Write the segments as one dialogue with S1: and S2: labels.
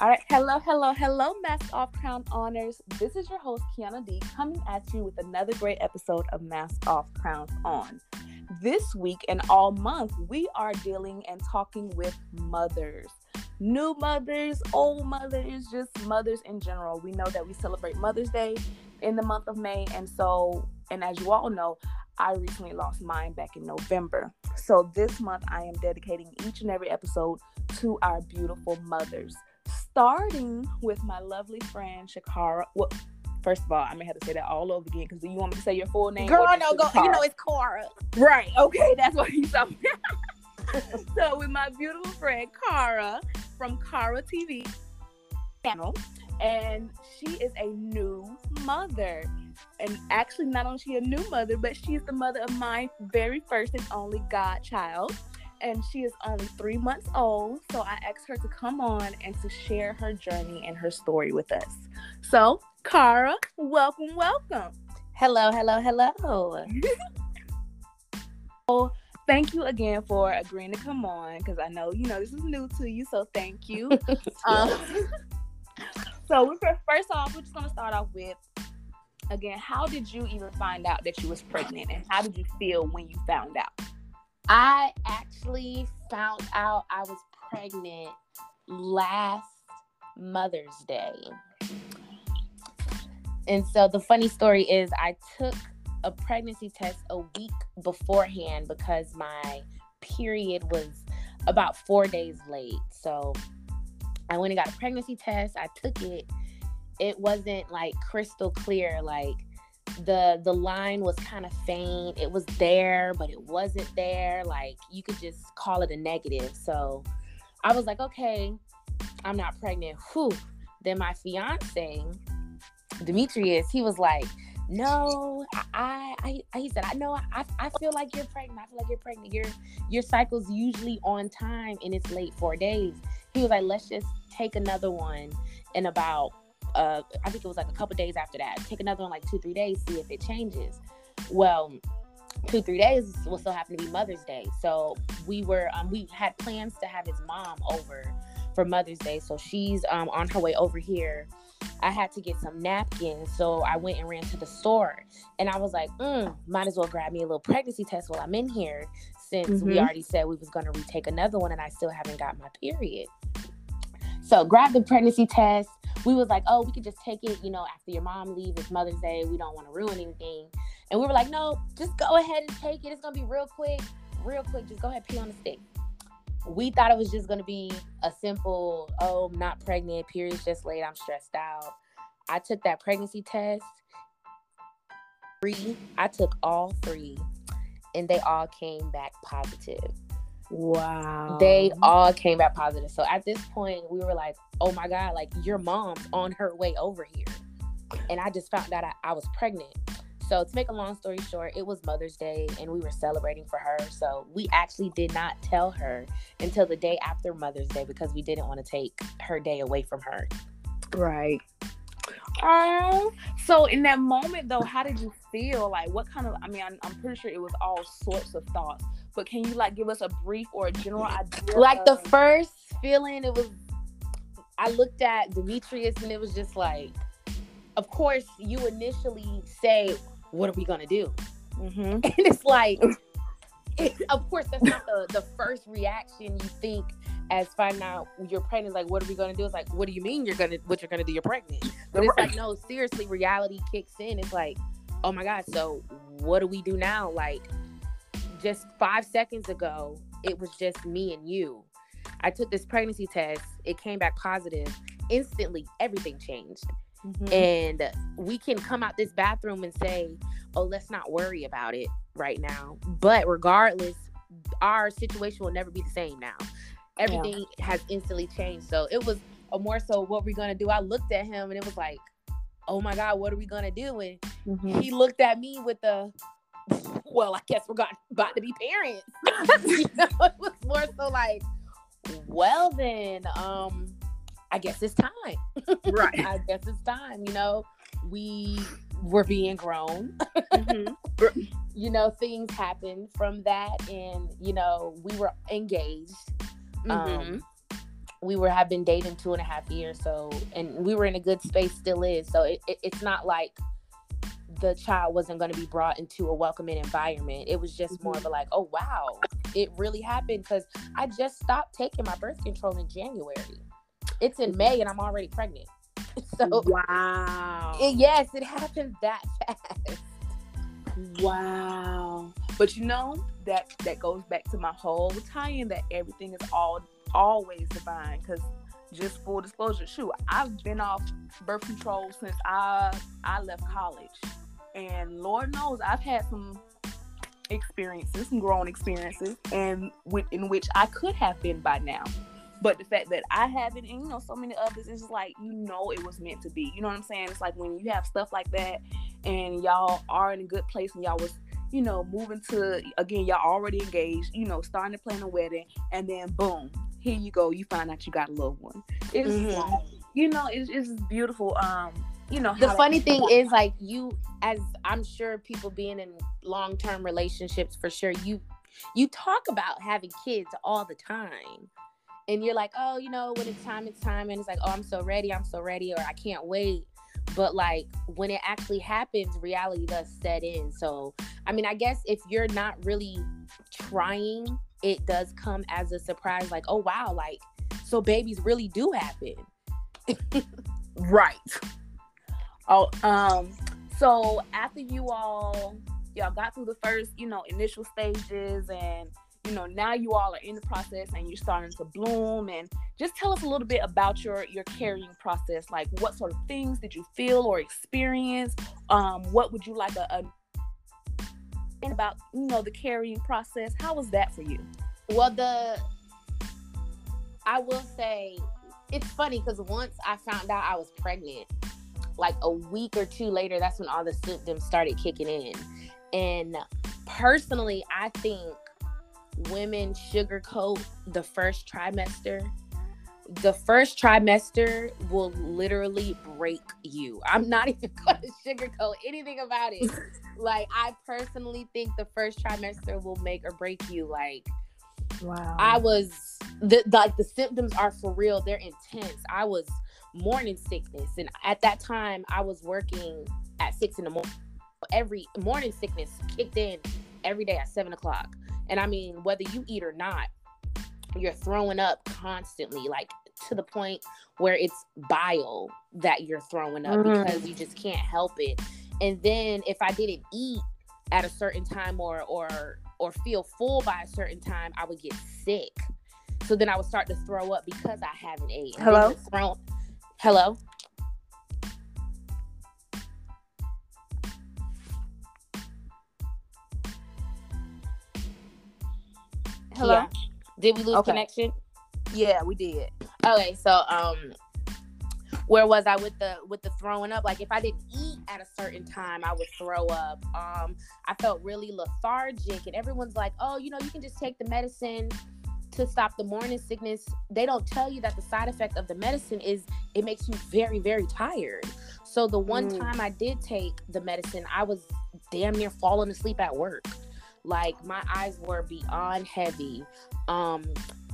S1: All right, hello, hello, hello, Mask Off Crowns On. This is your host, Kianna D, coming at you with another great episode of Mask Off Crowns On. This week and all month, we are dealing and talking with mothers. New mothers, old mothers, just mothers in general. We know that we celebrate Mother's Day in the month of May. And so, and as you all know, I recently lost mine back in November. So this month, I am dedicating each and every episode to our beautiful mothers starting with my lovely friend Shakara. Well, first of all, I may have to say that all over again because do you want me to say your full name?
S2: Girl, no, go. You know it's Kara.
S1: Right. Okay, that's what you saw. so with my beautiful friend Kara from Kara TV channel, and she is a new mother. And actually, not only she a new mother, but she's the mother of my very first and only godchild and she is only three months old. So I asked her to come on and to share her journey and her story with us. So, Kara, welcome, welcome.
S2: Hello, hello, hello.
S1: so, thank you again for agreeing to come on because I know you know this is new to you. So, thank you. um, so, first off, we're just gonna start off with again, how did you even find out that you was pregnant, and how did you feel when you found out?
S2: I actually found out I was pregnant last Mother's Day. And so the funny story is, I took a pregnancy test a week beforehand because my period was about four days late. So I went and got a pregnancy test. I took it. It wasn't like crystal clear, like the the line was kind of faint. It was there, but it wasn't there. Like you could just call it a negative. So I was like, okay, I'm not pregnant. Whew. Then my fiance, Demetrius, he was like, no, I, I, I he said, I know, I, I feel like you're pregnant. I feel like you're pregnant. Your, your cycle's usually on time and it's late four days. He was like, let's just take another one in about uh, I think it was like a couple days after that. Take another one, like two, three days, see if it changes. Well, two, three days will still happen to be Mother's Day. So we were, um, we had plans to have his mom over for Mother's Day. So she's um, on her way over here. I had to get some napkins. So I went and ran to the store and I was like, mm, might as well grab me a little pregnancy test while I'm in here since mm-hmm. we already said we was going to retake another one and I still haven't got my period. So grab the pregnancy test we was like, oh, we could just take it, you know, after your mom leaves, it's Mother's Day. We don't want to ruin anything. And we were like, no, just go ahead and take it. It's gonna be real quick, real quick. Just go ahead, pee on the stick. We thought it was just gonna be a simple, oh, I'm not pregnant, period's just late, I'm stressed out. I took that pregnancy test. Three, I took all three, and they all came back positive.
S1: Wow.
S2: They all came back positive. So at this point, we were like, oh my God, like your mom's on her way over here. And I just found out I, I was pregnant. So to make a long story short, it was Mother's Day and we were celebrating for her. So we actually did not tell her until the day after Mother's Day because we didn't want to take her day away from her.
S1: Right. Oh, so in that moment though, how did you feel? Like, what kind of? I mean, I'm, I'm pretty sure it was all sorts of thoughts but can you like give us a brief or a general idea?
S2: Like of- the first feeling, it was I looked at Demetrius and it was just like, of course, you initially say, What are we gonna do? Mm-hmm. And it's like, it, of course, that's not the, the first reaction you think as finding out you're pregnant. Like, what are we gonna do? It's like, what do you mean you're gonna what you're gonna do? You're pregnant. But it's like, no, seriously, reality kicks in. It's like, oh my god, so what do we do now? Like, just five seconds ago, it was just me and you. I took this pregnancy test, it came back positive. Instantly, everything changed. Mm-hmm. And we can come out this bathroom and say, oh, let's not worry about it right now. But regardless, our situation will never be the same now. Everything yeah. has instantly changed. So it was a more so what we're going to do. I looked at him and it was like, oh my God, what are we going to do? And mm-hmm. he looked at me with the, well, I guess we're got, about to be parents. you know, it was more so like, well then, um, I guess it's time.
S1: Right.
S2: I guess it's time. You know, we were being grown. Mm-hmm. you know, things happened from that, and you know, we were engaged. Mm-hmm. Um, we were have been dating two and a half years. So, and we were in a good space, still is. So it, it it's not like the child wasn't going to be brought into a welcoming environment. It was just more mm-hmm. of a like, oh wow, it really happened because I just stopped taking my birth control in January. It's in May and I'm already pregnant. So
S1: wow,
S2: it, yes, it happened that fast.
S1: Wow. But you know that that goes back to my whole tie-in that everything is all always divine. Because just full disclosure, shoot, I've been off birth control since I I left college, and Lord knows I've had some experiences, some growing experiences, and with, in which I could have been by now. But the fact that I haven't, and you know, so many others, it's just like you know it was meant to be. You know what I'm saying? It's like when you have stuff like that, and y'all are in a good place, and y'all was, you know, moving to again, y'all already engaged. You know, starting to plan a wedding, and then boom, here you go. You find out you got a little one. It's mm-hmm. like, you know, it's, it's beautiful. Um, you know,
S2: the funny thing is like you, as I'm sure people being in long term relationships for sure, you you talk about having kids all the time and you're like, oh, you know, when it's time, it's time, and it's like, oh, I'm so ready, I'm so ready, or I can't wait. But like when it actually happens, reality does set in. So, I mean, I guess if you're not really trying, it does come as a surprise. Like, oh wow, like so babies really do happen.
S1: right. Oh, um, so after you all y'all got through the first, you know, initial stages and you know now you all are in the process and you're starting to bloom and just tell us a little bit about your your carrying process. Like what sort of things did you feel or experience? Um what would you like a, a about you know the carrying process? How was that for you?
S2: Well the i will say it's funny because once i found out i was pregnant like a week or two later that's when all the symptoms started kicking in and personally i think women sugarcoat the first trimester the first trimester will literally break you. I'm not even going to sugarcoat anything about it. like I personally think the first trimester will make or break you. Like wow. I was the, the like the symptoms are for real. They're intense. I was morning sickness and at that time I was working at 6 in the morning. Every morning sickness kicked in every day at 7 o'clock. And I mean, whether you eat or not, you're throwing up constantly, like to the point where it's bile that you're throwing up mm. because you just can't help it. And then if I didn't eat at a certain time or or or feel full by a certain time, I would get sick. So then I would start to throw up because I haven't ate.
S1: Hello.
S2: Thrown... Hello.
S1: Hello. Yeah.
S2: Did we lose okay. connection?
S1: Yeah, we did.
S2: Okay, so um where was I with the with the throwing up? Like if I didn't eat at a certain time, I would throw up. Um I felt really lethargic and everyone's like, "Oh, you know, you can just take the medicine to stop the morning sickness." They don't tell you that the side effect of the medicine is it makes you very very tired. So the one mm. time I did take the medicine, I was damn near falling asleep at work. Like my eyes were beyond heavy. Um,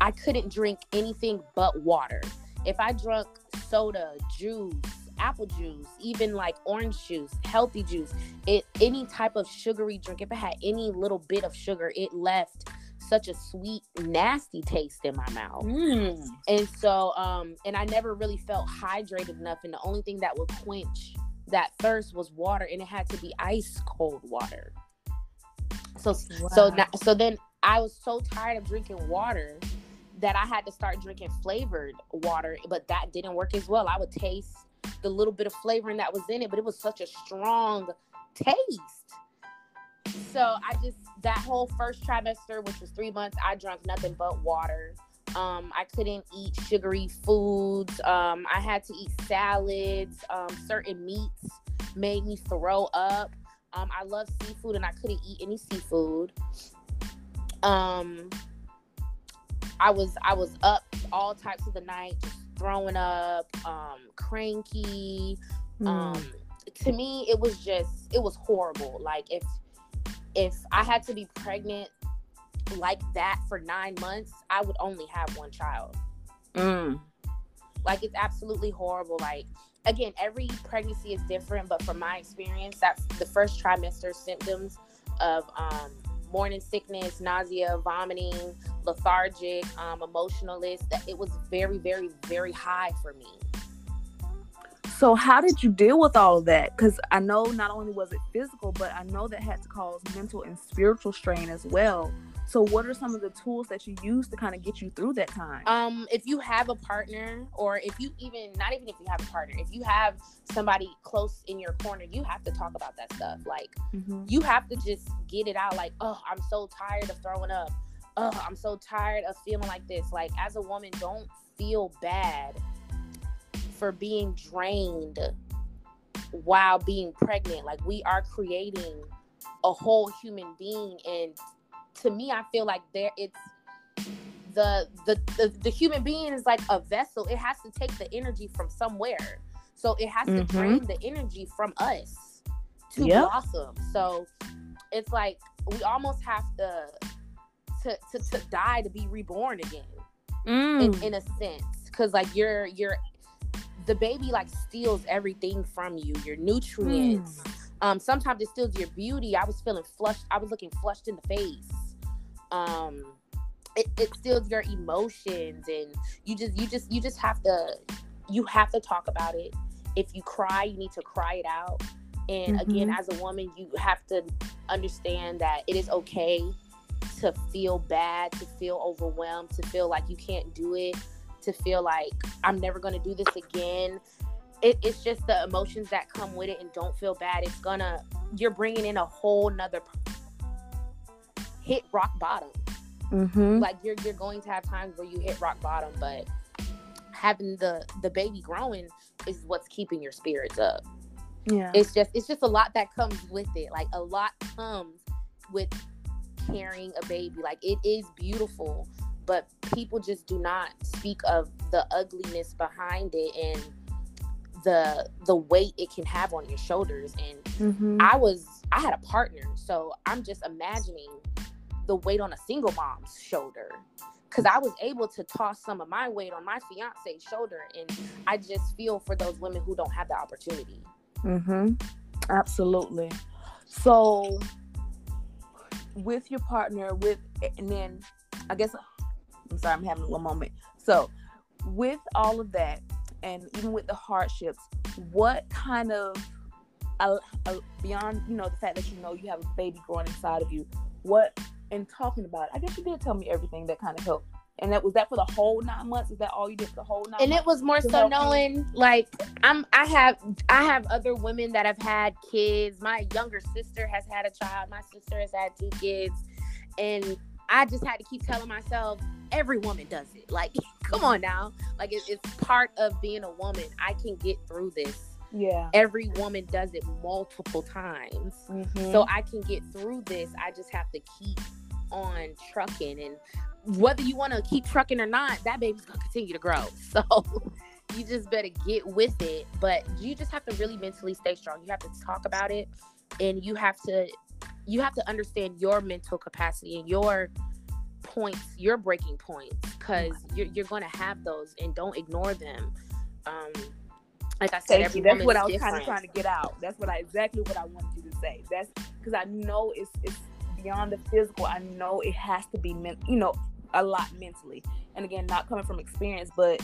S2: I couldn't drink anything but water. If I drank soda, juice, apple juice, even like orange juice, healthy juice, it any type of sugary drink, if it had any little bit of sugar, it left such a sweet, nasty taste in my mouth. Mm. And so, um, and I never really felt hydrated enough. And the only thing that would quench that thirst was water, and it had to be ice cold water. So wow. so now, so then I was so tired of drinking water that I had to start drinking flavored water, but that didn't work as well. I would taste the little bit of flavoring that was in it, but it was such a strong taste. So I just that whole first trimester, which was three months, I drank nothing but water. Um, I couldn't eat sugary foods. Um, I had to eat salads. Um, certain meats made me throw up. Um, I love seafood and I couldn't eat any seafood. Um, I was I was up all types of the night, just throwing up, um, cranky. Mm. Um, to me, it was just it was horrible. Like if if I had to be pregnant like that for nine months, I would only have one child. Mm. Like it's absolutely horrible. Like again, every pregnancy is different, but from my experience, that's the first trimester symptoms of um, morning sickness, nausea, vomiting, lethargic, um, emotionalist. That it was very, very, very high for me.
S1: So, how did you deal with all of that? Because I know not only was it physical, but I know that had to cause mental and spiritual strain as well. So, what are some of the tools that you use to kind of get you through that time?
S2: Um, if you have a partner, or if you even not even if you have a partner, if you have somebody close in your corner, you have to talk about that stuff. Like, mm-hmm. you have to just get it out. Like, oh, I'm so tired of throwing up. Oh, I'm so tired of feeling like this. Like, as a woman, don't feel bad for being drained while being pregnant. Like, we are creating a whole human being and to me, I feel like there it's the, the the the human being is like a vessel. It has to take the energy from somewhere. So it has mm-hmm. to drain the energy from us to yep. blossom. So it's like we almost have to to to, to die to be reborn again. Mm. In, in a sense. Cause like you're you're the baby like steals everything from you, your nutrients. Mm. Um, sometimes it steals your beauty. I was feeling flushed. I was looking flushed in the face um it, it steals your emotions and you just you just you just have to you have to talk about it if you cry you need to cry it out and mm-hmm. again as a woman you have to understand that it is okay to feel bad to feel overwhelmed to feel like you can't do it to feel like i'm never going to do this again it, it's just the emotions that come with it and don't feel bad it's gonna you're bringing in a whole nother hit rock bottom. Mm-hmm. Like you're you're going to have times where you hit rock bottom, but having the the baby growing is what's keeping your spirits up. Yeah. It's just it's just a lot that comes with it. Like a lot comes with carrying a baby. Like it is beautiful, but people just do not speak of the ugliness behind it and the the weight it can have on your shoulders and mm-hmm. i was i had a partner so i'm just imagining the weight on a single mom's shoulder because I was able to toss some of my weight on my fiance's shoulder, and I just feel for those women who don't have the opportunity.
S1: Mm-hmm. Absolutely. So, with your partner, with and then I guess I'm sorry, I'm having one moment. So, with all of that, and even with the hardships, what kind of uh, uh, beyond you know the fact that you know you have a baby growing inside of you, what and talking about it. I guess you did tell me everything that kind of helped. And that was that for the whole nine months. Is that all you did for the whole nine?
S2: And it was more so knowing, me? like I'm. I have. I have other women that have had kids. My younger sister has had a child. My sister has had two kids, and I just had to keep telling myself, every woman does it. Like, come on now. Like it, it's part of being a woman. I can get through this.
S1: Yeah.
S2: Every woman does it multiple times. Mm-hmm. So I can get through this. I just have to keep on trucking and whether you want to keep trucking or not that baby's gonna continue to grow so you just better get with it but you just have to really mentally stay strong you have to talk about it and you have to you have to understand your mental capacity and your points your breaking points because you're, you're going to have those and don't ignore them um like I said,
S1: Thank you. That's what I was kind of trying to get out. That's what I exactly what I wanted you to say. That's because I know it's it's beyond the physical, I know it has to be, men- you know, a lot mentally. And again, not coming from experience, but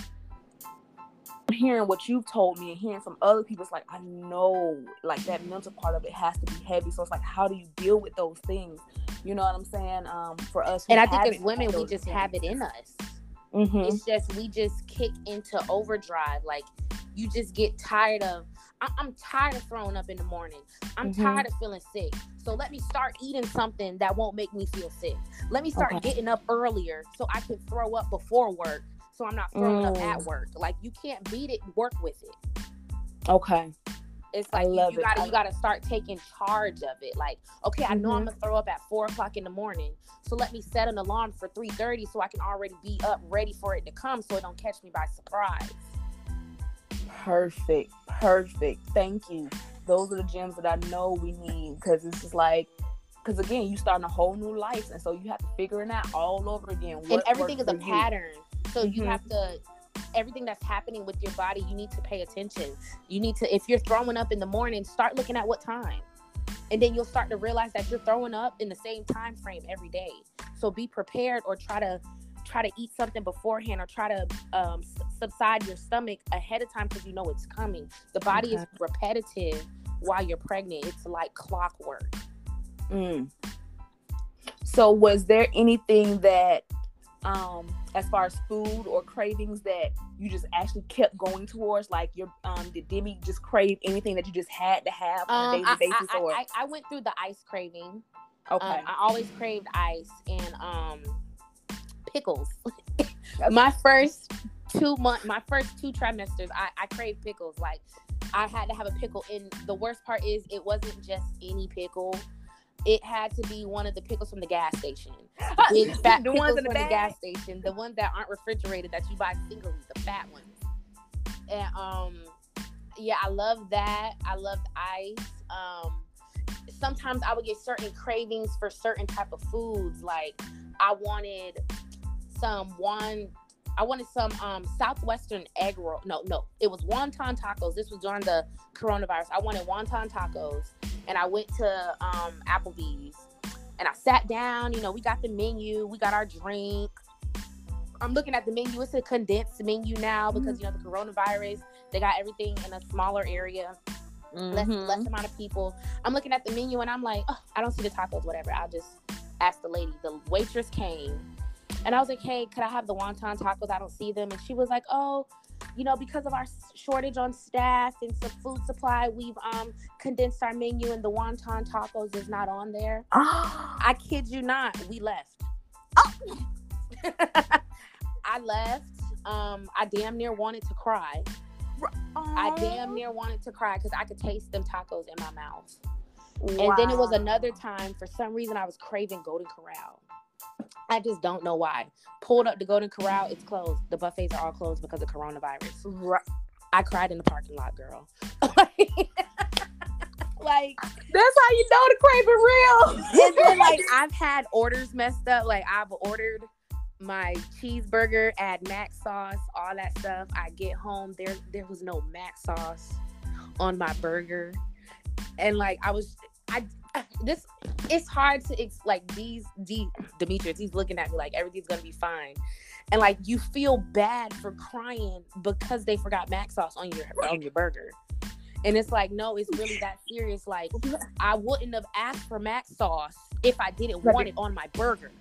S1: hearing what you've told me and hearing from other people, it's like I know, like that mental part of it has to be heavy. So it's like, how do you deal with those things? You know what I'm saying? Um, for us,
S2: and I think as women, we just things. have it in us. Mm-hmm. It's just we just kick into overdrive. Like you just get tired of I- am tired of throwing up in the morning. I'm mm-hmm. tired of feeling sick. So let me start eating something that won't make me feel sick. Let me start okay. getting up earlier so I can throw up before work. So I'm not throwing mm. up at mm. work. Like you can't beat it, work with it.
S1: Okay.
S2: It's like you, you gotta you gotta start taking charge of it. Like, okay, I know mm-hmm. I'm gonna throw up at four o'clock in the morning. So let me set an alarm for 3:30 so I can already be up ready for it to come so it don't catch me by surprise.
S1: Perfect. Perfect. Thank you. Those are the gems that I know we need because this is like, because again, you starting a whole new life, and so you have to figure it out all over again.
S2: and everything is a pattern, so mm-hmm. you have to everything that's happening with your body, you need to pay attention. You need to, if you're throwing up in the morning, start looking at what time. And then you'll start to realize that you're throwing up in the same time frame every day. So be prepared or try to try to eat something beforehand or try to um, subside your stomach ahead of time because you know it's coming. The body okay. is repetitive while you're pregnant. It's like clockwork.
S1: Mm. So was there anything that um as far as food or cravings that you just actually kept going towards like your um did demi just crave anything that you just had to have on um, a daily I, basis
S2: I,
S1: or?
S2: I, I, went through the ice craving. Okay. Um, i always craved ice and um pickles. My first two months my first two trimesters i i craved pickles. Like i had to have a pickle and the worst part is it wasn't just any pickle it had to be one of the pickles from the gas station. Big fat the ones in the, from the gas station, the ones that aren't refrigerated that you buy singly, the fat ones. And um, yeah, I love that. I loved ice. Um, sometimes I would get certain cravings for certain type of foods. Like I wanted some one I wanted some um southwestern egg roll. No, no, it was wonton tacos. This was during the coronavirus. I wanted wonton tacos and I went to um, Applebee's and I sat down. You know, we got the menu, we got our drink. I'm looking at the menu. It's a condensed menu now because you know the coronavirus. They got everything in a smaller area, mm-hmm. less less amount of people. I'm looking at the menu and I'm like, oh, I don't see the tacos. Whatever. I'll just ask the lady. The waitress came, and I was like, Hey, could I have the wonton tacos? I don't see them. And she was like, Oh, you know, because of our shortage on staff and some food supply, we've um condensed our menu and the wonton tacos is not on there. I kid you not, we left. Oh. I left. Um, I damn near wanted to cry. I damn near wanted to cry because I could taste them tacos in my mouth. Wow. And then it was another time, for some reason, I was craving Golden Corral. I just don't know why. Pulled up the Golden Corral, it's closed. The buffets are all closed because of coronavirus. Right. I cried in the parking lot, girl. like
S1: that's how you know the craving real.
S2: and then like I've had orders messed up. Like I've ordered my cheeseburger, add mac sauce, all that stuff. I get home, there there was no mac sauce on my burger. And like I was I this it's hard to ex- like these D Demetrius, he's looking at me like everything's gonna be fine. And like you feel bad for crying because they forgot mac sauce on your on your burger. And it's like, no, it's really that serious. Like, I wouldn't have asked for mac sauce if I didn't want it on my burger.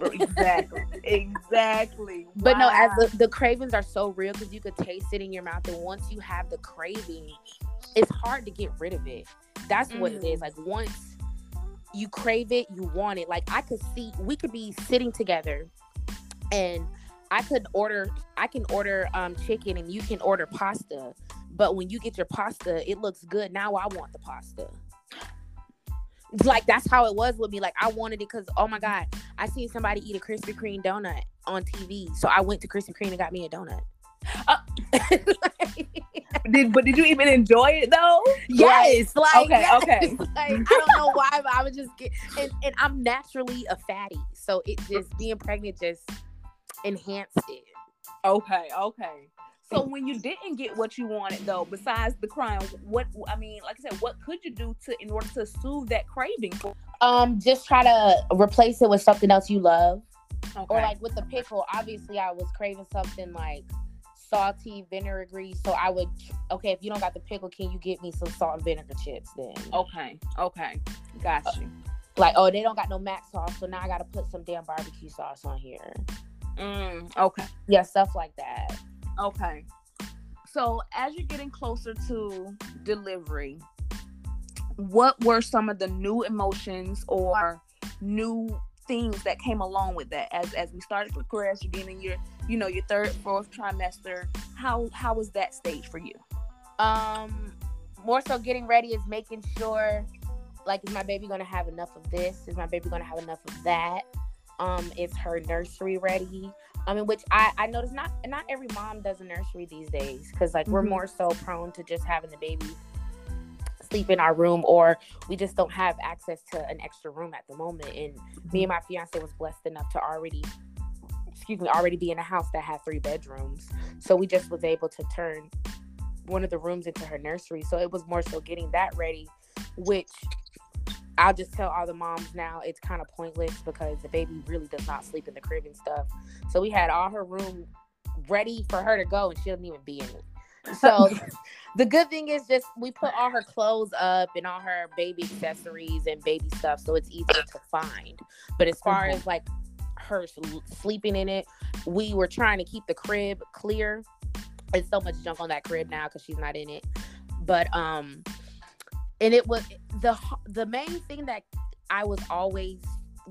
S1: exactly. exactly.
S2: But wow. no, as the, the cravings are so real because you could taste it in your mouth. And once you have the craving, it's hard to get rid of it. That's what mm. it is. Mm. Like once you crave it, you want it. Like I could see we could be sitting together and I could order I can order um chicken and you can order pasta. But when you get your pasta, it looks good. Now I want the pasta. Like that's how it was with me. Like I wanted it because oh my god, I seen somebody eat a Krispy Kreme donut on TV, so I went to Krispy Kreme and got me a donut.
S1: Did but did you even enjoy it though?
S2: Yes. Like, okay, yes. okay. Like, I don't know why, but I would just get and, and I'm naturally a fatty. So it just being pregnant just enhanced it.
S1: Okay, okay. So when you didn't get what you wanted though, besides the crying, what I mean, like I said, what could you do to in order to soothe that craving?
S2: For- Um, just try to replace it with something else you love. Okay. Or like with the pickle, obviously I was craving something like salty vinegary. So I would okay, if you don't got the pickle, can you get me some salt and vinegar chips then?
S1: Okay. Okay. Got uh, you.
S2: Like, oh, they don't got no mac sauce, so now I gotta put some damn barbecue sauce on here.
S1: Mm, okay.
S2: Yeah, stuff like that.
S1: Okay. So as you're getting closer to delivery, what were some of the new emotions or new things that came along with that. As as we started to progress you're getting your you know your third fourth trimester how how was that stage for you?
S2: Um more so getting ready is making sure like is my baby gonna have enough of this? Is my baby gonna have enough of that? Um is her nursery ready? I mean which i i notice not not every mom does a nursery these days because like mm-hmm. we're more so prone to just having the baby sleep in our room or we just don't have access to an extra room at the moment and me and my fiance was blessed enough to already excuse me, already be in a house that had three bedrooms. So we just was able to turn one of the rooms into her nursery. So it was more so getting that ready, which I'll just tell all the moms now it's kind of pointless because the baby really does not sleep in the crib and stuff. So we had all her room ready for her to go and she doesn't even be in it. So the good thing is just we put all her clothes up and all her baby accessories and baby stuff so it's easier to find. But as far as like her sleeping in it, we were trying to keep the crib clear. There's so much junk on that crib now because she's not in it. But um and it was the the main thing that I was always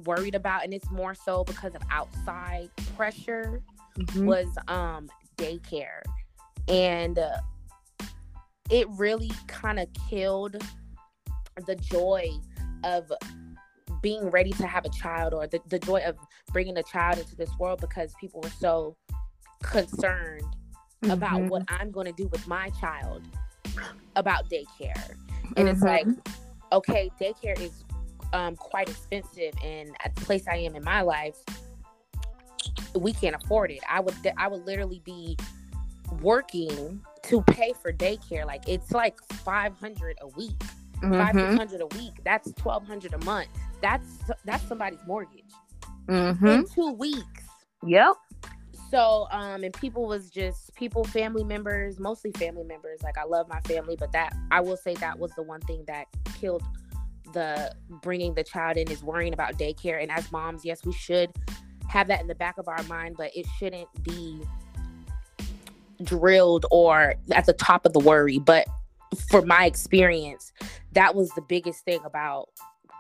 S2: worried about and it's more so because of outside pressure mm-hmm. was um daycare and uh, it really kind of killed the joy of being ready to have a child or the, the joy of bringing a child into this world because people were so concerned mm-hmm. about what I'm going to do with my child about daycare. And mm-hmm. it's like, mm-hmm. okay, daycare is um, quite expensive, and at the place I am in my life, we can't afford it. I would I would literally be working to pay for daycare. Like it's like five hundred a week, mm-hmm. five hundred a week. That's twelve hundred a month. That's that's somebody's mortgage mm-hmm. in two weeks.
S1: Yep.
S2: So um, and people was just people, family members, mostly family members. Like I love my family, but that I will say that was the one thing that killed the bringing the child in is worrying about daycare. And as moms, yes, we should have that in the back of our mind, but it shouldn't be drilled or at the top of the worry. But for my experience, that was the biggest thing about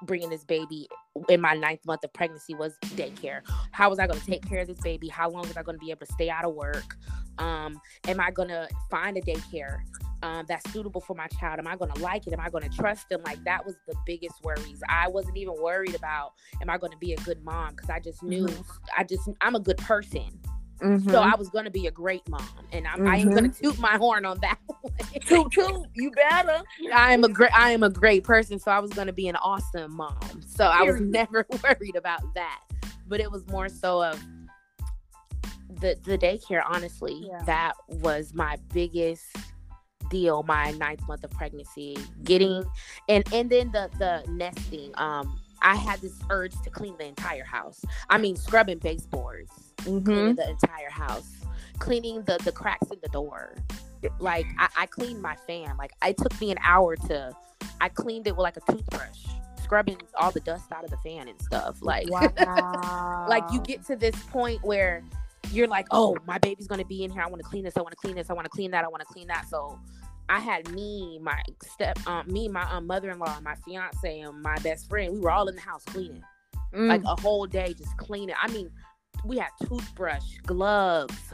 S2: bringing this baby in my ninth month of pregnancy was daycare. How was I going to take care of this baby? How long was I going to be able to stay out of work? Um, am I going to find a daycare um, that's suitable for my child? Am I going to like it? Am I going to trust them? Like that was the biggest worries. I wasn't even worried about am I going to be a good mom because I just knew mm-hmm. I just I'm a good person. Mm-hmm. So I was gonna be a great mom, and I'm, mm-hmm. I am gonna toot my horn on that.
S1: toot toot, you better.
S2: I am a great, I am a great person, so I was gonna be an awesome mom. So I was never worried about that, but it was more so of the the daycare. Honestly, yeah. that was my biggest deal. My ninth month of pregnancy, getting and and then the the nesting. Um, I had this urge to clean the entire house. I mean, scrubbing baseboards mm-hmm. cleaning the entire house, cleaning the the cracks in the door. Like I, I cleaned my fan. Like it took me an hour to. I cleaned it with like a toothbrush, scrubbing all the dust out of the fan and stuff. Like, wow. like you get to this point where you're like, oh, my baby's gonna be in here. I want to clean this. I want to clean this. I want to clean that. I want to clean that. So I had me, my step, um, me, my um, mother-in-law, my fiance, and my best friend. We were all in the house cleaning, mm. like a whole day just cleaning. I mean, we had toothbrush, gloves,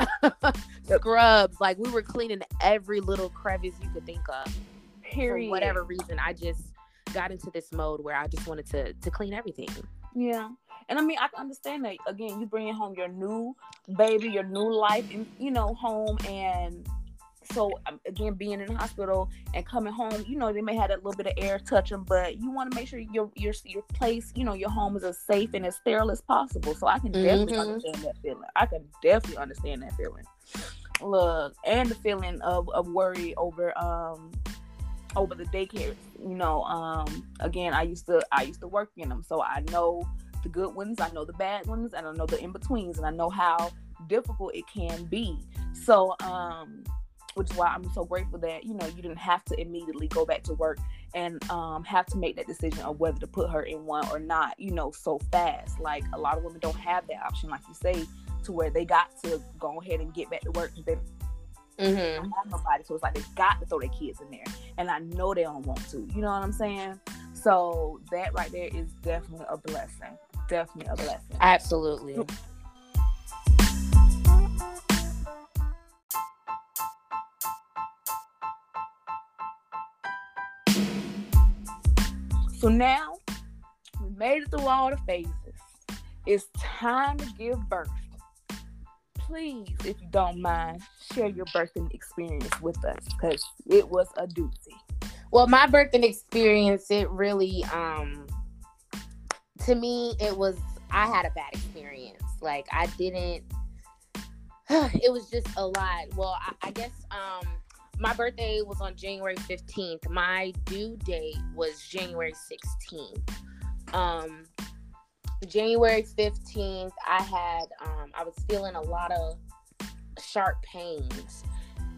S2: scrubs. Like we were cleaning every little crevice you could think of. Period. For whatever reason, I just got into this mode where I just wanted to to clean everything.
S1: Yeah. And I mean, I can understand that. Again, you bringing home your new baby, your new life, and you know, home, and so um, again being in the hospital and coming home you know they may have that little bit of air touch them but you want to make sure your your your place you know your home is as safe and as sterile as possible. So i can definitely mm-hmm. understand that feeling. I can definitely understand that feeling. Look and the feeling of, of worry over um over the daycare you know um again i used to i used to work in them. So i know the good ones i know the bad ones and i know the in-betweens and i know how difficult it can be. So um which is why I'm so grateful that you know you didn't have to immediately go back to work and um, have to make that decision of whether to put her in one or not. You know, so fast. Like a lot of women don't have that option, like you say, to where they got to go ahead and get back to work because they mm-hmm. don't have nobody. So it's like they got to throw their kids in there, and I know they don't want to. You know what I'm saying? So that right there is definitely a blessing. Definitely a blessing.
S2: Absolutely.
S1: So now we made it through all the phases. It's time to give birth. Please, if you don't mind, share your birthing experience with us because it was a doozy.
S2: Well, my birthing experience, it really, um, to me, it was, I had a bad experience Like I didn't. it was just a lot. Well, I, I guess um my birthday was on January 15th. My due date was January 16th. Um, January 15th, I had, um, I was feeling a lot of sharp pains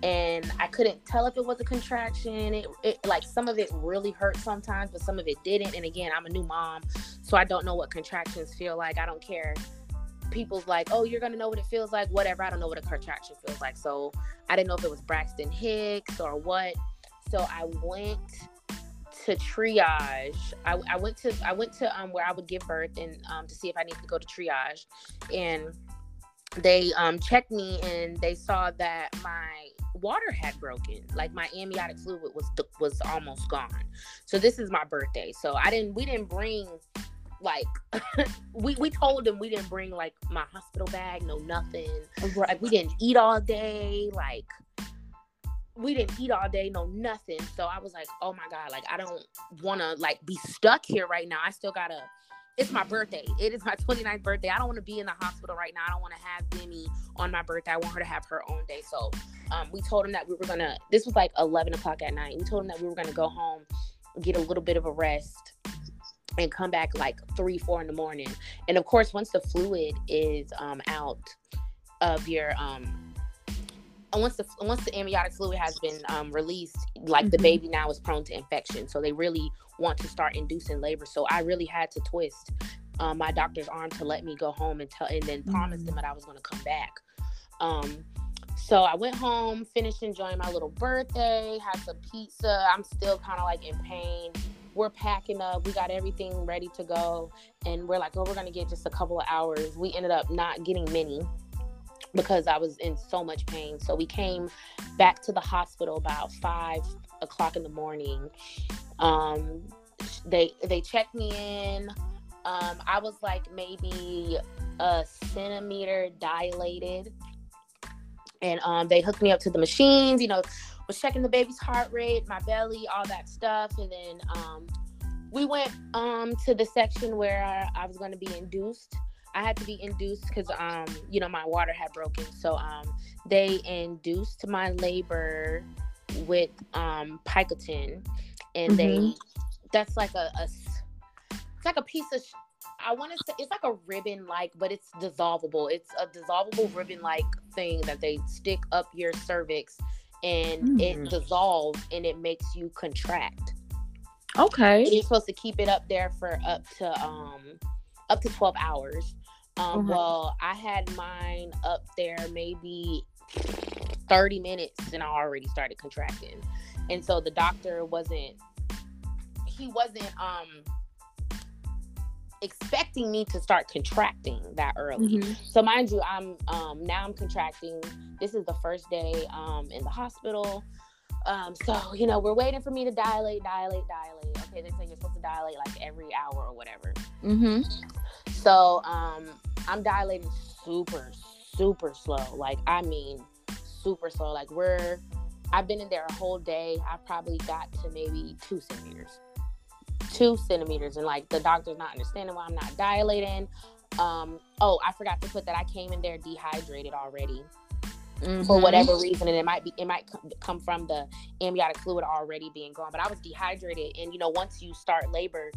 S2: and I couldn't tell if it was a contraction. It, it, like some of it really hurt sometimes, but some of it didn't. And again, I'm a new mom, so I don't know what contractions feel like. I don't care people's like, oh, you're gonna know what it feels like, whatever. I don't know what a contraction feels like. So I didn't know if it was Braxton Hicks or what. So I went to triage. I, I went to I went to um where I would give birth and um to see if I needed to go to triage. And they um checked me and they saw that my water had broken like my amniotic fluid was was almost gone so this is my birthday so i didn't we didn't bring like we we told them we didn't bring like my hospital bag, no nothing. Right. Like we didn't eat all day, like we didn't eat all day, no nothing. So I was like, oh my god, like I don't want to like be stuck here right now. I still gotta. It's my birthday. It is my 29th birthday. I don't want to be in the hospital right now. I don't want to have Demi on my birthday. I want her to have her own day. So um, we told him that we were gonna. This was like 11 o'clock at night. We told him that we were gonna go home, get a little bit of a rest, and come back like three, four in the morning. And of course, once the fluid is um, out of your um, once the once the amniotic fluid has been um, released, like mm-hmm. the baby now is prone to infection, so they really want to start inducing labor. So I really had to twist um, my doctor's arm to let me go home and tell, and then mm-hmm. promise them that I was going to come back. Um, so I went home, finished enjoying my little birthday, had some pizza. I'm still kind of like in pain we're packing up. We got everything ready to go. And we're like, oh, we're going to get just a couple of hours. We ended up not getting many because I was in so much pain. So we came back to the hospital about five o'clock in the morning. Um, they they checked me in. Um, I was like maybe a centimeter dilated, and um, they hooked me up to the machines. You know, was checking the baby's heart rate, my belly, all that stuff, and then um, we went um, to the section where I, I was going to be induced. I had to be induced because um, you know my water had broken, so um, they induced my labor with um, Pitocin, and mm-hmm. they that's like a, a it's like a piece of I want to say it's like a ribbon like, but it's dissolvable. It's a dissolvable ribbon like thing that they stick up your cervix and mm. it dissolves and it makes you contract.
S1: Okay.
S2: And you're supposed to keep it up there for up to um up to 12 hours. Um mm-hmm. well, I had mine up there maybe 30 minutes and I already started contracting. And so the doctor wasn't he wasn't um expecting me to start contracting that early. Mm-hmm. So mind you, I'm um, now I'm contracting. This is the first day um, in the hospital. Um, so you know we're waiting for me to dilate, dilate, dilate. Okay, they say you're supposed to dilate like every hour or whatever.
S1: Mm-hmm.
S2: So um, I'm dilating super, super slow. Like I mean, super slow. Like we're I've been in there a whole day. I probably got to maybe two centimeters two centimeters and like the doctor's not understanding why i'm not dilating. Um oh i forgot to put that i came in there dehydrated already mm-hmm. for whatever reason and it might be it might come from the amniotic fluid already being gone but i was dehydrated and you know once you start labor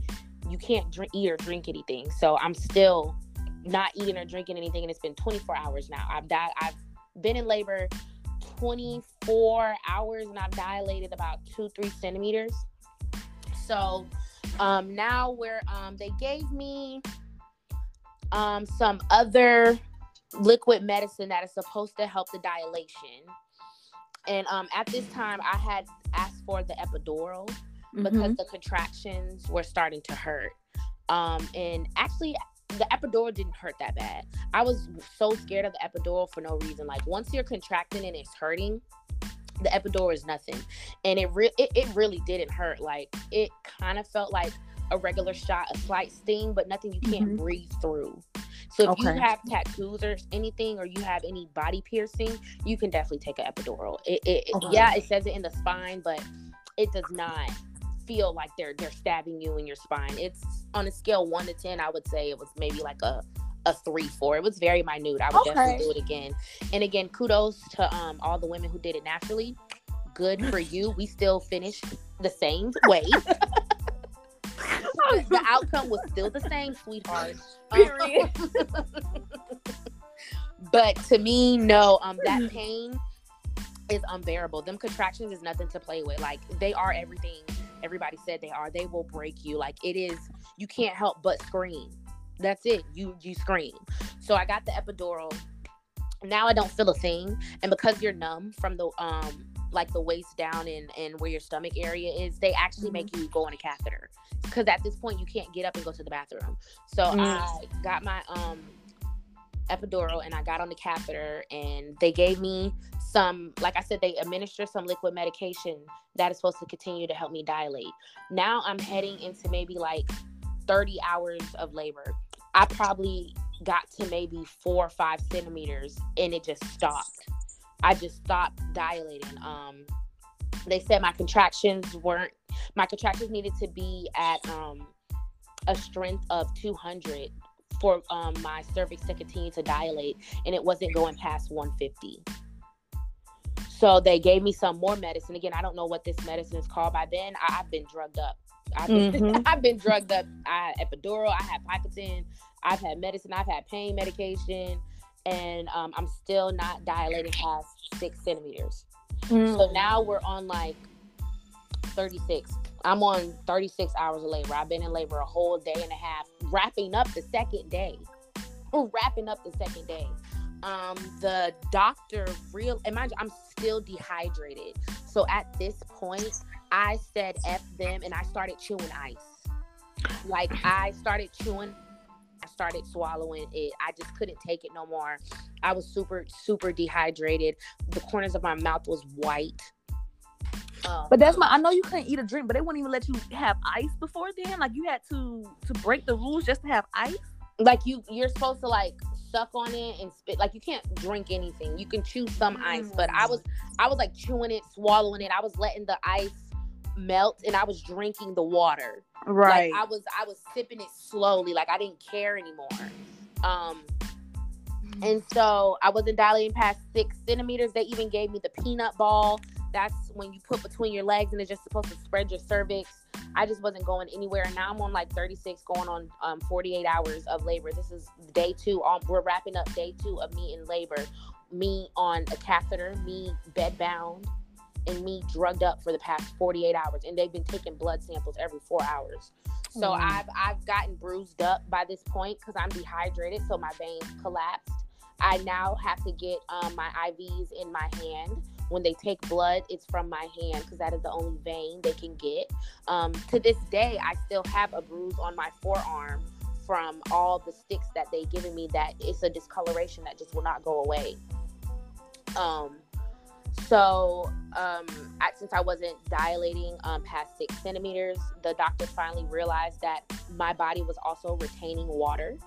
S2: you can't drink eat or drink anything so i'm still not eating or drinking anything and it's been 24 hours now. I've died i've been in labor 24 hours and i've dilated about two three centimeters. So um, now where um, they gave me um, some other liquid medicine that is supposed to help the dilation. And um, at this time, I had asked for the epidural mm-hmm. because the contractions were starting to hurt. Um, and actually, the epidural didn't hurt that bad. I was so scared of the epidural for no reason. Like once you're contracting and it's hurting, the epidural is nothing and it, re- it, it really didn't hurt like it kind of felt like a regular shot a slight sting but nothing you can't mm-hmm. breathe through so if okay. you have tattoos or anything or you have any body piercing you can definitely take an epidural it, it, okay. yeah it says it in the spine but it does not feel like they're they're stabbing you in your spine it's on a scale 1 to 10 i would say it was maybe like a a three, four. It was very minute. I would okay. definitely do it again. And again, kudos to um all the women who did it naturally. Good for you. We still finished the same way. the outcome was still the same, sweetheart. Period. but to me, no, um, that pain is unbearable. Them contractions is nothing to play with. Like they are everything everybody said they are. They will break you. Like it is, you can't help but scream. That's it. You you scream. So I got the epidural. Now I don't feel a thing, and because you're numb from the um like the waist down and and where your stomach area is, they actually mm-hmm. make you go on a catheter because at this point you can't get up and go to the bathroom. So mm-hmm. I got my um epidural and I got on the catheter and they gave me some like I said they administer some liquid medication that is supposed to continue to help me dilate. Now I'm heading into maybe like 30 hours of labor. I probably got to maybe 4 or 5 centimeters and it just stopped. I just stopped dilating. Um they said my contractions weren't my contractions needed to be at um a strength of 200 for um, my cervix to continue to dilate, and it wasn't going past 150. So they gave me some more medicine. Again, I don't know what this medicine is called. By then, I, have been drugged up. I've been, mm-hmm. I've been drugged up. I had epidural. I had Vicodin. I've had medicine. I've had pain medication, and um, I'm still not dilating past six centimeters. Mm. So now we're on like 36. I'm on 36 hours of labor. I've been in labor a whole day and a half, wrapping up the second day. wrapping up the second day. Um, the doctor real imagine I'm still dehydrated. So at this point, I said F them and I started chewing ice. Like I started chewing started swallowing it. I just couldn't take it no more. I was super, super dehydrated. The corners of my mouth was white.
S1: Um, but that's my. I know you couldn't eat a drink, but they wouldn't even let you have ice before then. Like you had to to break the rules just to have ice.
S2: Like you, you're supposed to like suck on it and spit. Like you can't drink anything. You can chew some mm. ice, but I was, I was like chewing it, swallowing it. I was letting the ice melt, and I was drinking the water.
S1: Right.
S2: Like I was, I was sipping it slowly. Like I didn't care anymore. Um, and so I wasn't dilating past six centimeters. They even gave me the peanut ball that's when you put between your legs and it's just supposed to spread your cervix. I just wasn't going anywhere. And now I'm on like 36, going on um, 48 hours of labor. This is day two. Um, we're wrapping up day two of me in labor. Me on a catheter, me bed bound, and me drugged up for the past 48 hours. And they've been taking blood samples every four hours. So mm. I've I've gotten bruised up by this point because I'm dehydrated. So my veins collapsed. I now have to get um, my IVs in my hand when they take blood, it's from my hand because that is the only vein they can get. Um, to this day, I still have a bruise on my forearm from all the sticks that they given me. That it's a discoloration that just will not go away. Um, so um, I, since I wasn't dilating um, past six centimeters, the doctors finally realized that my body was also retaining water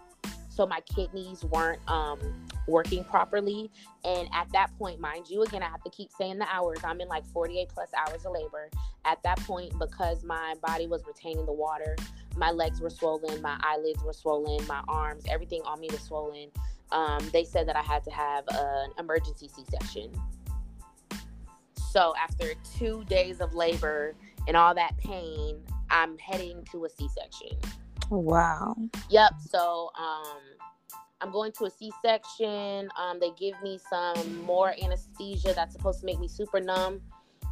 S2: so my kidneys weren't um, working properly. And at that point, mind you, again, I have to keep saying the hours. I'm in like 48 plus hours of labor. At that point, because my body was retaining the water, my legs were swollen, my eyelids were swollen, my arms, everything on me was swollen. Um, they said that I had to have an emergency C section. So after two days of labor and all that pain, I'm heading to a C section.
S1: Wow.
S2: Yep. So um, I'm going to a C-section. Um, they give me some more anesthesia that's supposed to make me super numb,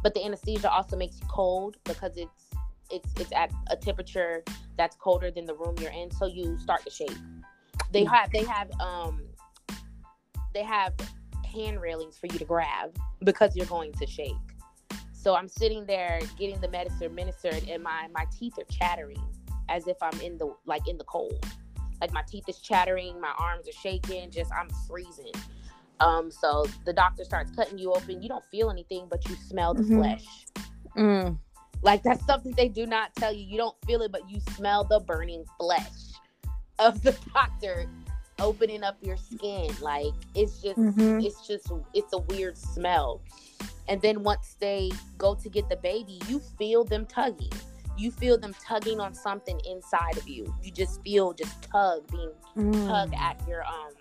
S2: but the anesthesia also makes you cold because it's it's it's at a temperature that's colder than the room you're in, so you start to shake. They hmm. have they have um they have hand railings for you to grab because you're going to shake. So I'm sitting there getting the medicine administered, and my my teeth are chattering as if I'm in the like in the cold. Like my teeth is chattering, my arms are shaking, just I'm freezing. Um, so the doctor starts cutting you open. You don't feel anything, but you smell the mm-hmm. flesh. Mm. Like that's something they do not tell you. You don't feel it, but you smell the burning flesh of the doctor opening up your skin. Like it's just, mm-hmm. it's just, it's a weird smell. And then once they go to get the baby, you feel them tugging you feel them tugging on something inside of you. You just feel just tug being mm. tugged at your um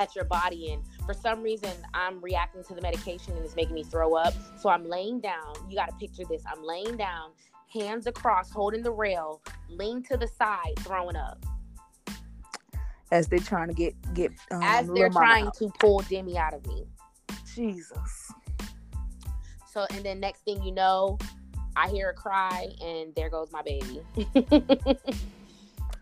S2: at your body and for some reason I'm reacting to the medication and it's making me throw up. So I'm laying down. You got to picture this. I'm laying down, hands across, holding the rail, lean to the side, throwing up.
S1: As they're trying to get get
S2: um, as they're trying out. to pull Demi out of me.
S1: Jesus.
S2: So and then next thing you know, I hear a cry and there goes my baby.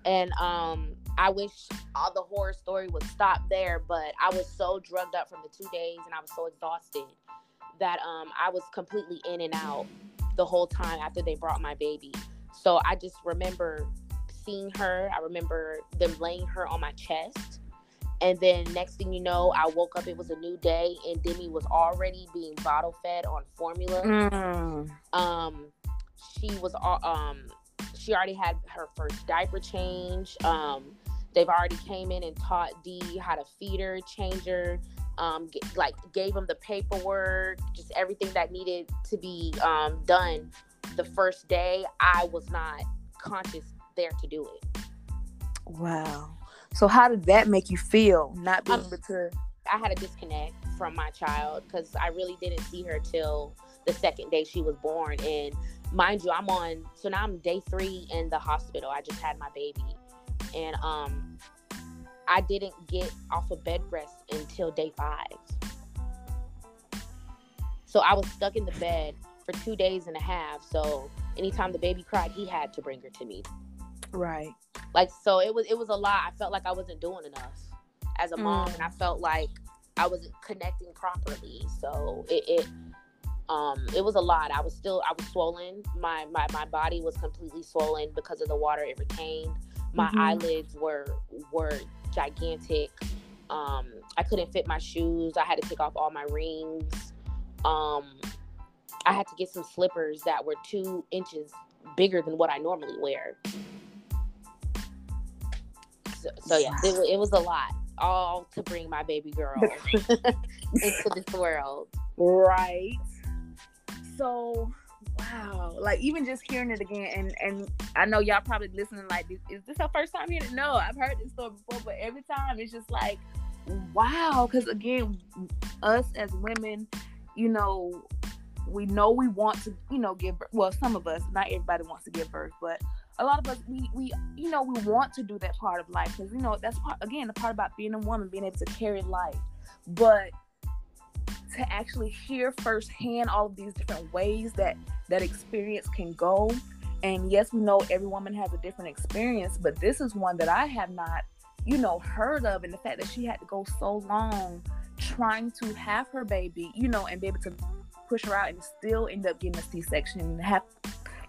S2: and um I wish all the horror story would stop there, but I was so drugged up from the two days and I was so exhausted that um, I was completely in and out the whole time after they brought my baby. So I just remember seeing her. I remember them laying her on my chest. And then next thing you know, I woke up. It was a new day, and Demi was already being bottle fed on formula. Mm. Um, she was um, she already had her first diaper change. Um, They've already came in and taught D how to feed her, change her, um, get, like gave him the paperwork, just everything that needed to be um, done. The first day, I was not conscious there to do it.
S1: Wow. So how did that make you feel? Not being um, able to.
S2: I had a disconnect from my child because I really didn't see her till the second day she was born. And mind you, I'm on. So now I'm day three in the hospital. I just had my baby, and um, I didn't get off of bed rest until day five. So I was stuck in the bed for two days and a half. So anytime the baby cried, he had to bring her to me.
S1: Right.
S2: Like so, it was it was a lot. I felt like I wasn't doing enough as a mom, mm. and I mm. felt like I wasn't connecting properly. So it, it um it was a lot i was still i was swollen my my, my body was completely swollen because of the water it retained my mm-hmm. eyelids were were gigantic. Um, I couldn't fit my shoes. I had to take off all my rings. Um, I had to get some slippers that were two inches bigger than what I normally wear. So, so yeah, it, it was a lot, all to bring my baby girl into this world.
S1: Right. So wow like even just hearing it again and and i know y'all probably listening like is this our first time hearing it no i've heard this story before but every time it's just like wow because again us as women you know we know we want to you know give birth. well some of us not everybody wants to give birth but a lot of us we we you know we want to do that part of life because you know that's part again the part about being a woman being able to carry life but to actually hear firsthand all of these different ways that that experience can go. And yes, we know every woman has a different experience, but this is one that I have not, you know, heard of. And the fact that she had to go so long trying to have her baby, you know, and be able to push her out and still end up getting a C section and have,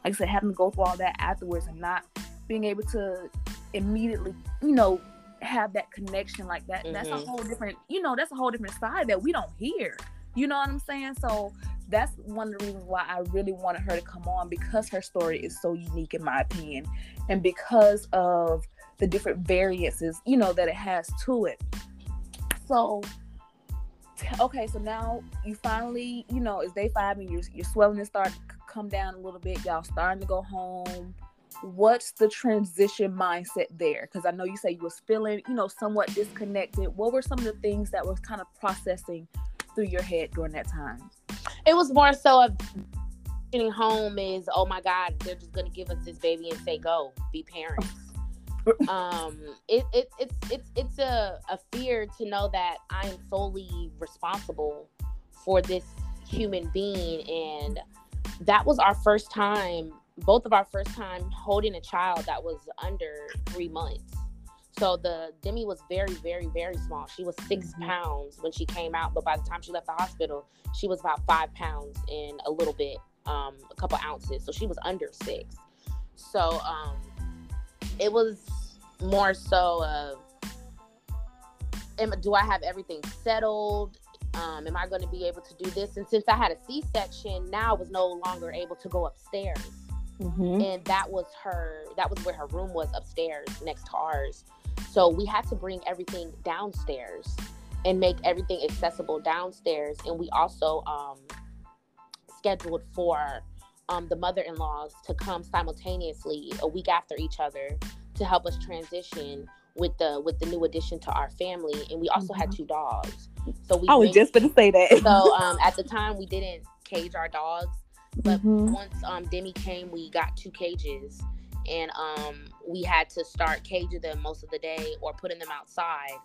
S1: like I said, having to go through all that afterwards and not being able to immediately, you know, have that connection like that. Mm-hmm. That's a mm-hmm. whole different, you know, that's a whole different side that we don't hear. You know what I'm saying? So that's one of the reasons why I really wanted her to come on because her story is so unique in my opinion and because of the different variances, you know, that it has to it. So okay, so now you finally, you know, it's day five and you're, you're swelling starting to come down a little bit. Y'all starting to go home. What's the transition mindset there? Because I know you say you was feeling, you know, somewhat disconnected. What were some of the things that was kind of processing through your head during that time?
S2: It was more so of getting home is oh my god they're just gonna give us this baby and say go be parents. um, it, it it's it's it's a, a fear to know that I'm solely responsible for this human being and that was our first time both of our first time holding a child that was under three months so the Demi was very, very, very small. She was 6 mm-hmm. pounds when she came out, but by the time she left the hospital, she was about five pounds and a little bit, um, a couple ounces. So she was under six. So um, it was more so of, am, do I have everything settled? Um, am I going to be able to do this? And since I had a C-section, now I was no longer able to go upstairs. Mm-hmm. And that was her. That was where her room was upstairs, next to ours. So we had to bring everything downstairs and make everything accessible downstairs. And we also um, scheduled for um, the mother-in-laws to come simultaneously a week after each other to help us transition with the with the new addition to our family and we also mm-hmm. had two dogs so we
S1: i was just gonna say that
S2: so um, at the time we didn't cage our dogs but mm-hmm. once um, demi came we got two cages and um, we had to start caging them most of the day or putting them outside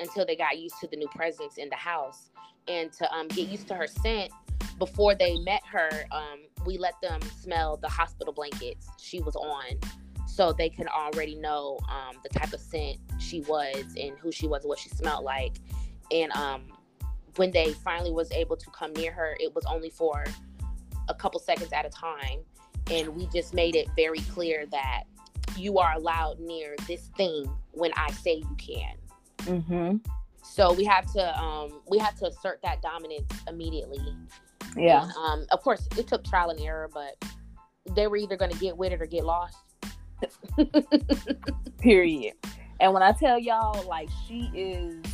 S2: until they got used to the new presence in the house and to um, get used to her scent before they met her um, we let them smell the hospital blankets she was on so they can already know um, the type of scent she was and who she was and what she smelled like. And um, when they finally was able to come near her it was only for a couple seconds at a time. And we just made it very clear that you are allowed near this thing when i say you can.
S1: Mm-hmm.
S2: so we had to um, we had to assert that dominance immediately.
S1: Yeah.
S2: And, um, of course it took trial and error but they were either going to get with it or get lost
S1: Period. And when I tell y'all, like she is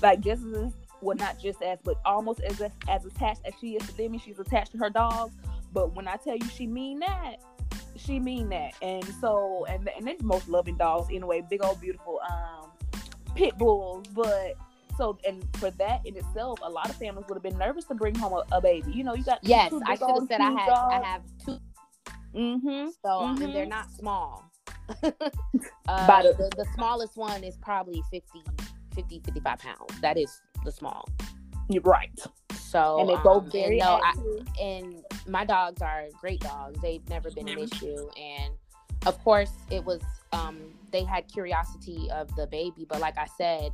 S1: like just as well, not just as, but almost as as attached as she is to Demi. She's attached to her dogs. But when I tell you she mean that, she mean that. And so, and and they're the most loving dogs anyway. Big old beautiful um pit bulls. But so, and for that in itself, a lot of families would have been nervous to bring home a, a baby. You know, you got
S2: yes. I should have said I had
S1: dogs.
S2: I have two
S1: Mm-hmm.
S2: So
S1: mm-hmm.
S2: and they're not small. uh, the, the smallest one is probably 50, 50, 55 pounds. That is the small.
S1: You're right.
S2: So
S1: and they both um, very
S2: and, no, I, and my dogs are great dogs. They've never been an issue, and of course it was. Um, they had curiosity of the baby, but like I said,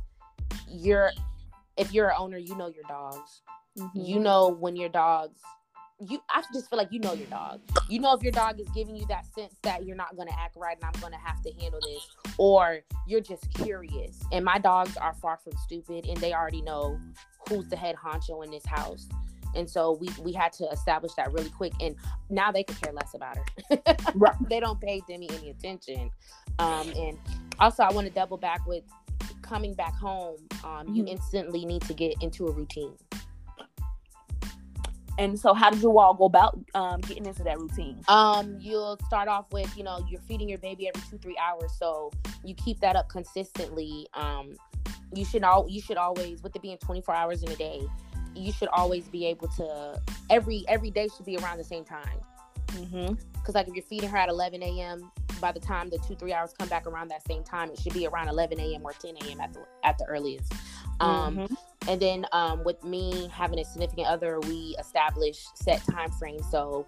S2: you're if you're an owner, you know your dogs. Mm-hmm. You know when your dogs you I just feel like you know your dog. You know if your dog is giving you that sense that you're not gonna act right and I'm gonna have to handle this, or you're just curious. And my dogs are far from stupid and they already know who's the head honcho in this house. And so we we had to establish that really quick. And now they could care less about her. right. They don't pay Demi any attention. Um, and also I want to double back with coming back home. Um, mm-hmm. you instantly need to get into a routine.
S1: And so, how did you all go about um, getting into that routine?
S2: Um, you'll start off with, you know, you're feeding your baby every two, three hours, so you keep that up consistently. Um, you should all, you should always, with it being 24 hours in a day, you should always be able to every every day should be around the same time.
S1: Mm-hmm.
S2: Because like if you're feeding her at 11 a.m., by the time the two three hours come back around that same time, it should be around 11 a.m. or 10 a.m. at the at the earliest. Um, mm-hmm. And then um, with me having a significant other, we established set time frames. So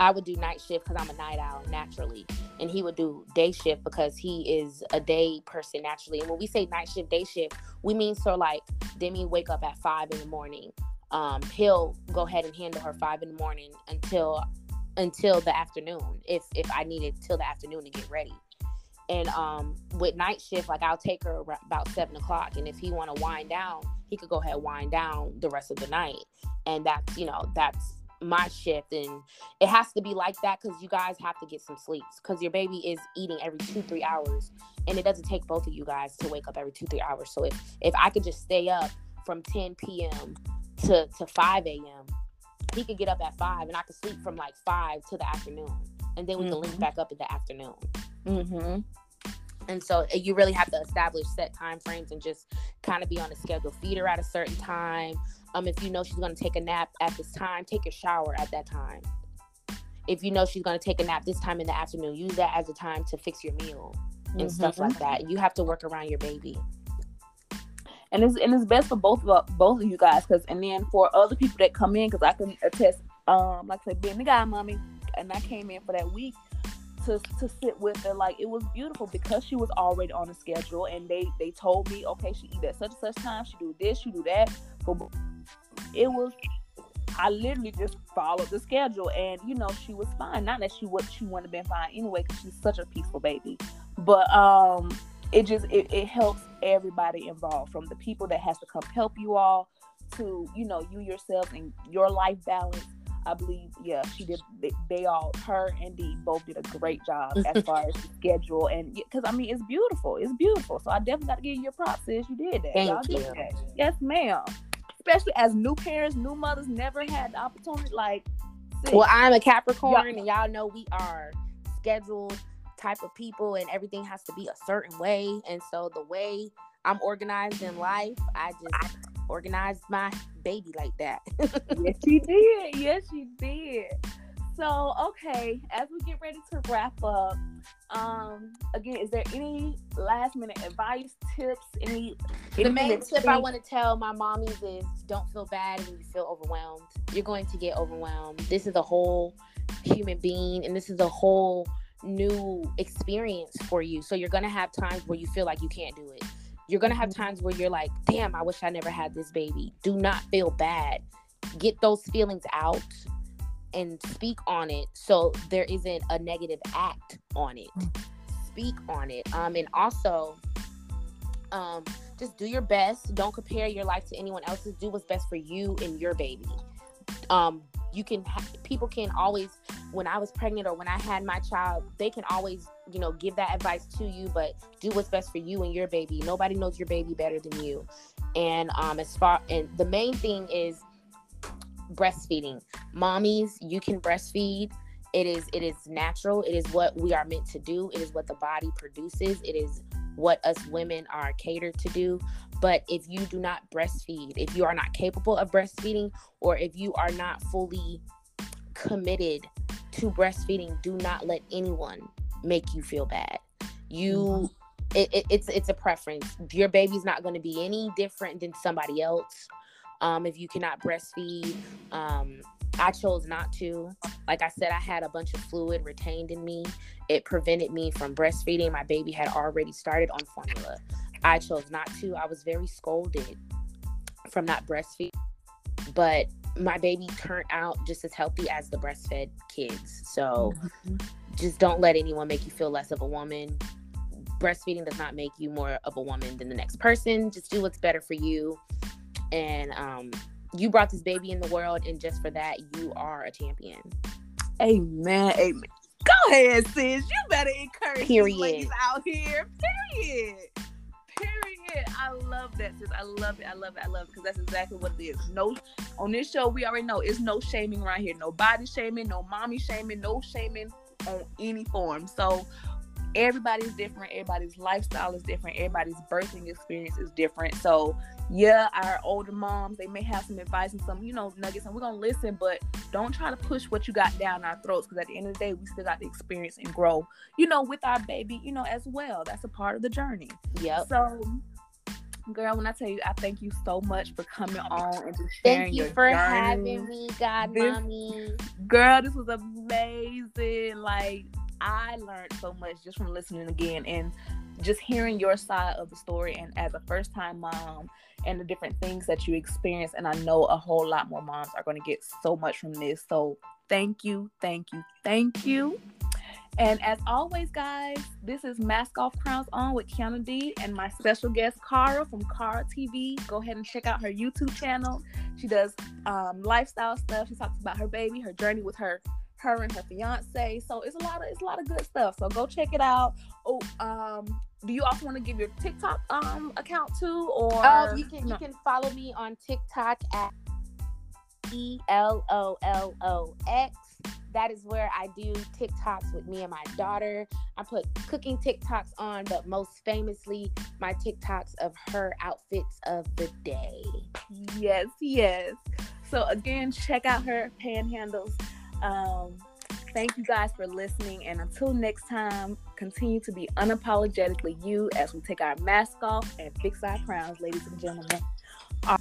S2: I would do night shift because I'm a night owl naturally, and he would do day shift because he is a day person naturally. And when we say night shift, day shift, we mean so like Demi wake up at five in the morning. Um, he'll go ahead and handle her five in the morning until until the afternoon if if I needed till the afternoon to get ready. And um, with night shift, like I'll take her about seven o'clock, and if he want to wind down, he could go ahead wind down the rest of the night. And that's you know that's my shift, and it has to be like that because you guys have to get some sleep because your baby is eating every two three hours, and it doesn't take both of you guys to wake up every two three hours. So if if I could just stay up from 10 p.m. to to 5 a.m. He could get up at five, and I could sleep from like five to the afternoon, and then we mm-hmm. can link mm-hmm. back up in the afternoon.
S1: Mm-hmm.
S2: And so eh, you really have to establish set time frames and just kind of be on a schedule. Feed her at a certain time. Um, if you know she's going to take a nap at this time, take a shower at that time. If you know she's going to take a nap this time in the afternoon, use that as a time to fix your meal and mm-hmm. stuff like that. You have to work around your baby.
S1: And it's and it's best for both of both of you guys, cause and then for other people that come in, cause I can attest, um, like I said, being the guy mommy, and I came in for that week to to sit with her. Like it was beautiful because she was already on a schedule, and they they told me, okay, she eat at such and such time, she do this, she do that. But it was, I literally just followed the schedule, and you know she was fine. Not that she would she wouldn't have been fine anyway, because she's such a peaceful baby. But um, it just it, it helps everybody involved, from the people that has to come help you all to you know you yourself and your life balance I believe, yeah, she did. They, they all, her and Dee, both did a great job as far as the schedule, and because I mean, it's beautiful. It's beautiful. So I definitely got to give you your props, sis. You did that.
S2: Thank Y'all you.
S1: That. Yes, ma'am. Especially as new parents, new mothers, never had the opportunity. Like,
S2: Well, I'm a Capricorn, and y'all know we are scheduled type of people, and everything has to be a certain way. And so the way I'm organized in life, I just organized my baby like that.
S1: yes, she did. Yes, she did. So, okay, as we get ready to wrap up, um, again, is there any last minute advice, tips, any?
S2: The main tip I want to tell my mommies is don't feel bad when you feel overwhelmed. You're going to get overwhelmed. This is a whole human being, and this is a whole new experience for you. So you're going to have times where you feel like you can't do it. You're going to have mm-hmm. times where you're like, damn, I wish I never had this baby. Do not feel bad. Get those feelings out and speak on it so there isn't a negative act on it speak on it um and also um just do your best don't compare your life to anyone else's do what's best for you and your baby um you can ha- people can always when i was pregnant or when i had my child they can always you know give that advice to you but do what's best for you and your baby nobody knows your baby better than you and um as far and the main thing is breastfeeding. Mommies, you can breastfeed. It is it is natural. It is what we are meant to do. It is what the body produces. It is what us women are catered to do. But if you do not breastfeed, if you are not capable of breastfeeding, or if you are not fully committed to breastfeeding, do not let anyone make you feel bad. You mm-hmm. it, it, it's it's a preference. Your baby's not going to be any different than somebody else um, if you cannot breastfeed. Um, I chose not to. Like I said, I had a bunch of fluid retained in me. It prevented me from breastfeeding. My baby had already started on formula. I chose not to. I was very scolded from not breastfeeding, but my baby turned out just as healthy as the breastfed kids. So mm-hmm. just don't let anyone make you feel less of a woman. Breastfeeding does not make you more of a woman than the next person. Just do what's better for you and um, you brought this baby in the world, and just for that, you are a champion.
S1: Amen. Amen. Go ahead, sis. You better encourage Period. ladies out here. Period. Period. I love that, sis. I love it. I love it. I love it because that's exactly what it is. No, on this show, we already know it's no shaming right here. No body shaming, no mommy shaming, no shaming on any form. So everybody's different everybody's lifestyle is different everybody's birthing experience is different. So yeah our older moms they may have some advice and some you know nuggets and we're gonna listen but don't try to push what you got down our throats because at the end of the day we still got to experience and grow you know with our baby you know as well. That's a part of the journey.
S2: Yeah
S1: so girl when i tell you i thank you so much for coming on and just sharing
S2: thank you for journey. having me god this, mommy
S1: girl this was amazing. Like I learned so much just from listening again and just hearing your side of the story and as a first time mom and the different things that you experience and I know a whole lot more moms are going to get so much from this. So thank you, thank you, thank you. And as always, guys, this is Mask Off Crowns On with Kianna D and my special guest, Kara from Kara TV. Go ahead and check out her YouTube channel. She does um, lifestyle stuff. She talks about her baby, her journey with her her and her fiance. So it's a lot of it's a lot of good stuff. So go check it out. Oh, um, do you also want to give your TikTok um account too, or
S2: um, you can no. you can follow me on TikTok at E L O L O X. That is where I do TikToks with me and my daughter. I put cooking TikToks on, but most famously, my TikToks of her outfits of the day.
S1: Yes, yes. So again, check out her panhandles um, thank you guys for listening. And until next time, continue to be unapologetically you as we take our mask off and fix our crowns, ladies and gentlemen. Our-